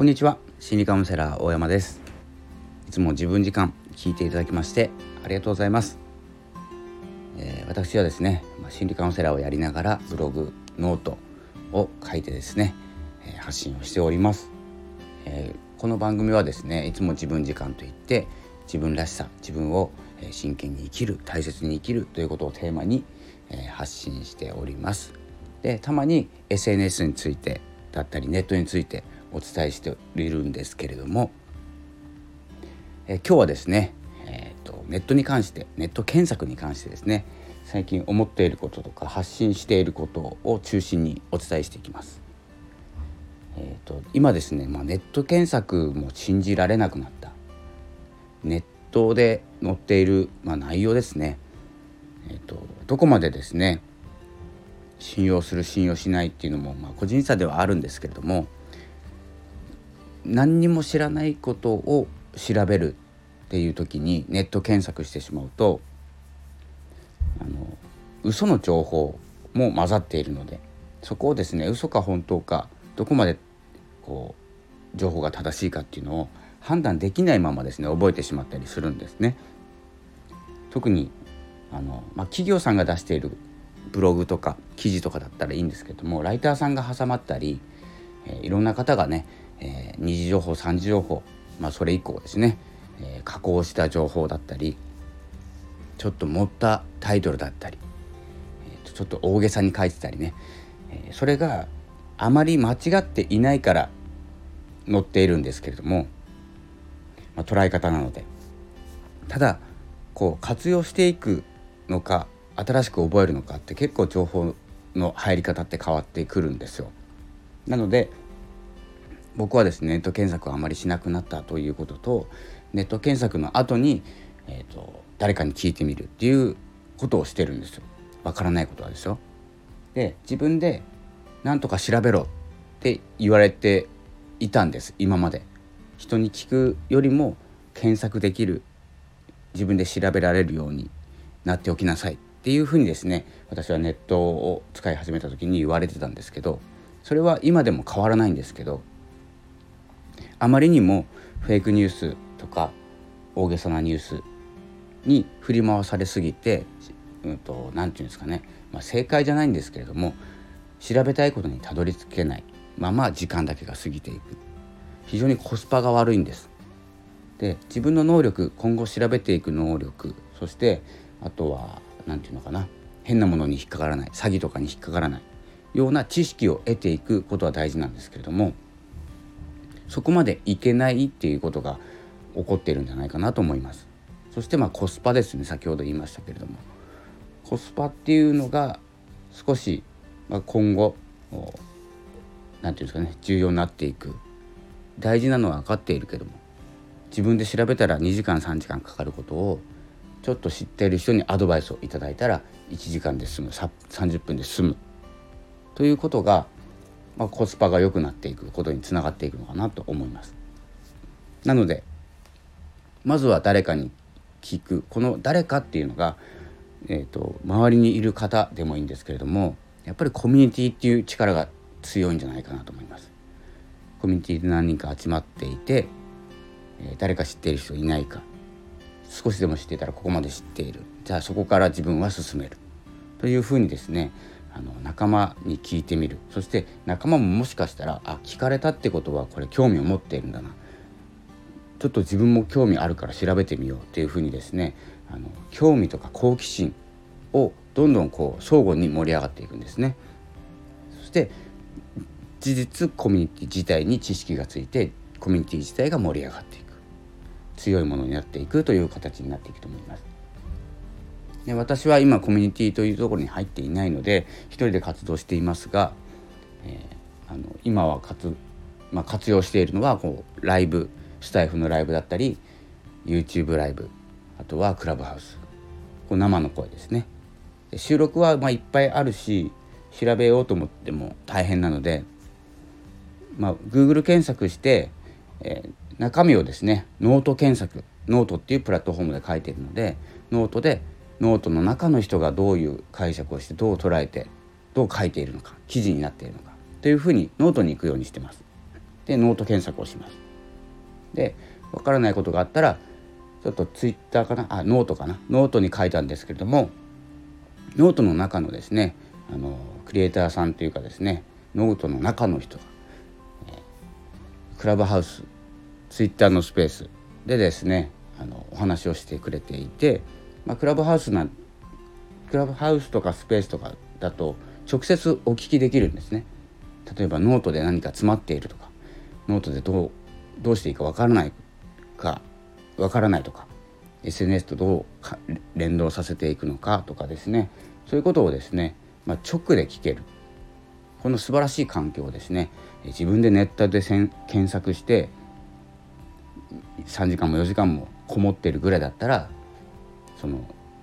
こんにちは。心理カウンセラー大山です。いつも自分時間聞いていただきましてありがとうございます、えー、私はですね心理カウンセラーをやりながらブログノートを書いてですね、発信をしております、えー、この番組はですねいつも自分時間といって自分らしさ自分を真剣に生きる大切に生きるということをテーマに発信しております。でたまに SNS についてだったりネットについてお伝えしているんですけれどもえ今日はですね、えーと、ネットに関してネット検索に関してですね最近思っていることとか発信していることを中心にお伝えしていきます。えーと、今ですね、まあ、ネット検索も信じられなくなったネットで載っている、まあ、内容ですね、えーとどこまでですね信用する信用しないっていうのも、まあ、個人差ではあるんですけれども何にも知らないことを調べるっていう時にネット検索してしまうとあの嘘の情報も混ざっているのでそこをですね嘘か本当かどこまでこう情報が正しいかっていうのを判断できないままですね覚えてしまったりするんですね。特にあの、まあ、企業さんが出しているブログとか記事とかだったらいいんですけどもライターさんが挟まったり、えー、いろんな方がね、えー、二次情報三次情報、まあ、それ以降ですね、えー、加工した情報だったりちょっと盛ったタイトルだったり、えー、ちょっと大げさに書いてたりね、えー、それがあまり間違っていないから載っているんですけれども、まあ、捉え方なので。ただこう活用していくのか新しく覚えるのかって結構情報の入り方って変わってくるんですよ。なので僕はですねネット検索をあまりしなくなったということとネット検索の後に、えーと、誰かに聞いてみるっていうことをしてるんですよ。わからないことはですよ。で自分で何とか調べろって言われていたんです今まで。人に聞くよりも検索できる自分で調べられるようになっておきなさいっていうふうにですね私はネットを使い始めた時に言われてたんですけどそれは今でも変わらないんですけどあまりにもフェイクニュースとか大げさなニュースに振り回されすぎて何、うん、て言うんですかね、まあ、正解じゃないんですけれども調べたいことにたどり着けない。まま時間だけが過ぎていく。非常にコスパが悪いんです。で自分の能力今後調べていく能力そしてあとは何て言うのかな。変なものに引っかからない。詐欺とかに引っかからない。ような知識を得ていくことは大事なんですけれどもそこまでいけないっていうことが起こっているんじゃないかなと思います。そしてまあコスパですね先ほど言いましたけれども。コスパっていうのが少し今後何て言うんですかね重要になっていく。大事なのは分かっているけども自分で調べたら2時間3時間かかることをちょっと知っている人にアドバイスをいただいたら1時間で済む30分で済む。ということが、まあ、コスパが良くなっていくことにつながっていくのかなと思います。なのでまずは誰かに聞くこの誰かっていうのが、えーと、周りにいる方でもいいんですけれどもやっぱりコミュニティっていう力が強いんじゃないかなと思います。コミュニティで何人か集まっていて、えー、誰か知っている人いないか少しでも知っていたらここまで知っているじゃあそこから自分は進めるというふうにですねあの仲間に聞いてみるそして仲間ももしかしたらあ聞かれたってことはこれ興味を持っているんだなちょっと自分も興味あるから調べてみようっていうふうにですねあの興味とか好奇心をどんどんこう相互に盛り上がっていくんですね。そして事実コミュニティ自体に知識がついてコミュニティ自体が盛り上がっていく強いものになっていくという形になっていくと思います。で私は今コミュニティというところに入っていないので一人で活動していますが、えー、あの今は活,、まあ、活用しているのはこうライブスタイフのライブだったり YouTube ライブあとはクラブハウス。こう生の声ですね。で収録はまあいっぱいあるし調べようと思っても大変なので、まあ、Google 検索して、えー、中身をですねノート検索ノートっていうプラットフォームで書いているのでノートでノートの中の人がどういう解釈をしてどう捉えてどう書いているのか記事になっているのかというふうにノートに行くようにしてます。でノート検索をします。でわからないことがあったらちょっとツイッターかな？あノートかな？ノートに書いたんですけれどもノートの中のですねあのクリエイターさんというかですねノートの中の人が、クラブハウスツイッターのスペースでですねあのお話をしてくれていて、まあ、クラブハウスなクラブハウスとかスペースとかだと直接お聞きできるんですね。例えばノートで何か詰まっているとかノートでどうどうしていいかわからないかわからないとか SNS とどう連動させていくのかとかですねそういうことをですね、まあ、直で聞けるこの素晴らしい環境をですね自分でネットで検索して3時間も4時間もこもってるぐらいだったらその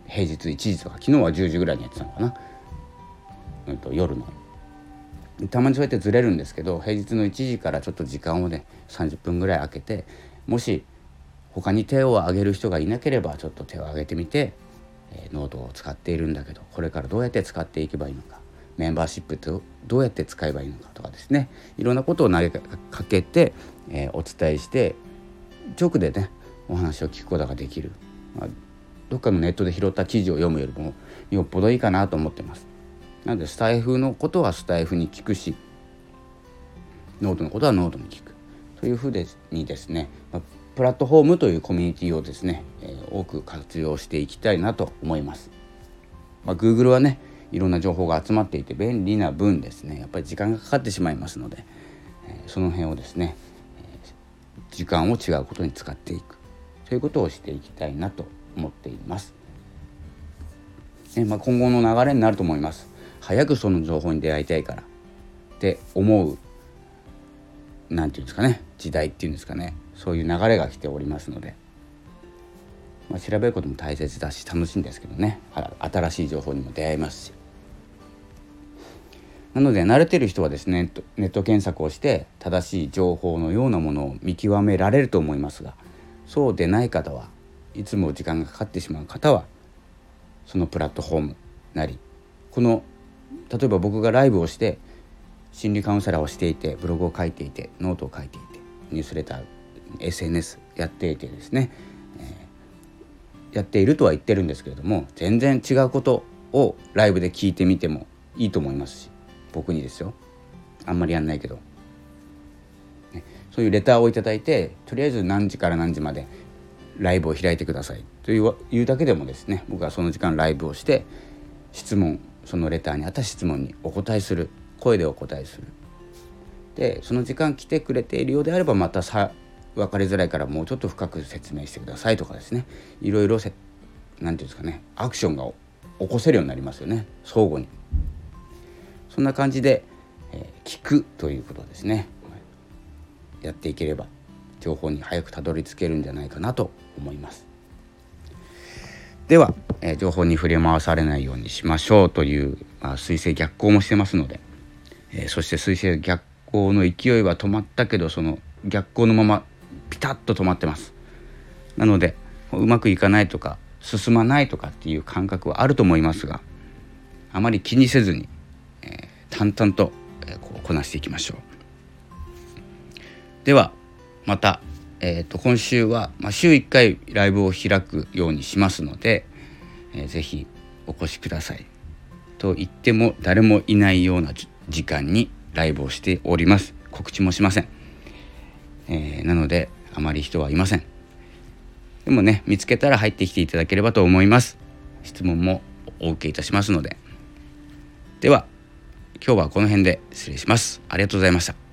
平日1時とか昨日は10時ぐらいにやってたのかな、うんと、夜の。たまにそうやってずれるんですけど平日の1時からちょっと時間をね30分ぐらい空けてもし他に手を挙げる人がいなければちょっと手を挙げてみて、えー、ノートを使っているんだけどこれからどうやって使っていけばいいのかメンバーシップってどうやって使えばいいのかとかですね。いろんなことを投げかけて、えー、お伝えして直でねお話を聞くことができる、まあ、どっかのネットで拾った記事を読むよりもよっぽどいいかなと思ってます。なのでスタイフのことはスタイフに聞くしノートのことはノートに聞くというふうにですね、まあ、プラットフォームというコミュニティをですね、えー、多く活用していきたいなと思います。まあ、Google はねいろんな情報が集まっていて便利な分ですねやっぱり時間がかかってしまいますので、えー、その辺をですね、えー、時間を違うことに使っていくということをしていきたいなと思っています。えまあ、今後の流れになると思います。早くその情報に出会いたいから。って思う何て言うんですかね。時代っていうんですかね。そういう流れが来ておりますので、まあ、調べることも大切だし楽しいんですけどね。新しい情報にも出会えますし。なので慣れてる人はですねネット検索をして正しい情報のようなものを見極められると思いますがそうでない方はいつも時間がかかってしまう方はそのプラットフォームなりこの例えば僕がライブをして心理カウンセラーをしていてブログを書いていてノートを書いていてニュースレター SNS やっていてですね、えー、やっているとは言ってるんですけれども全然違うことをライブで聞いてみてもいいと思いますし僕にですよ。あんまりやんないけど、ね、そういうレターを頂いてとりあえず何時から何時までライブを開いてください。といういうだけでもですね僕はその時間ライブをして質問そのレターにあった質問にお答えする。声でお答えする。でその時間来てくれているようであればまたさ分かりづらいからもうちょっと深く説明してくださいとかですね。いろいろ何て言うんですかねアクションが起こせるようになりますよね。相互に。そんな感じで、えー、聞くということですね。やっていければ情報に早くたどり着けるんじゃないかなと思います。では、えー、情報に触れ回されないようにしましょうという、まあ、水星逆行もしてますので、えー、そして水星逆行の勢いは止まったけどその逆行のままピタッと止まってます。なのでうまくいかないとか進まないとかっていう感覚はあると思いますがあまり気にせずに、えー、淡々と、え、こうこなしていきましょう。ではまた、えーと、今週は、まあ、週1回ライブを開くようにしますので、えー、ぜひお越しください。と言っても誰もいないような時間にライブをしております。告知もしません。えー、なのであまり人はいません。でもね見つけたら入ってきていただければと思います。質問もお受けいたしますので。では今日はこの辺で失礼します。ありがとうございました。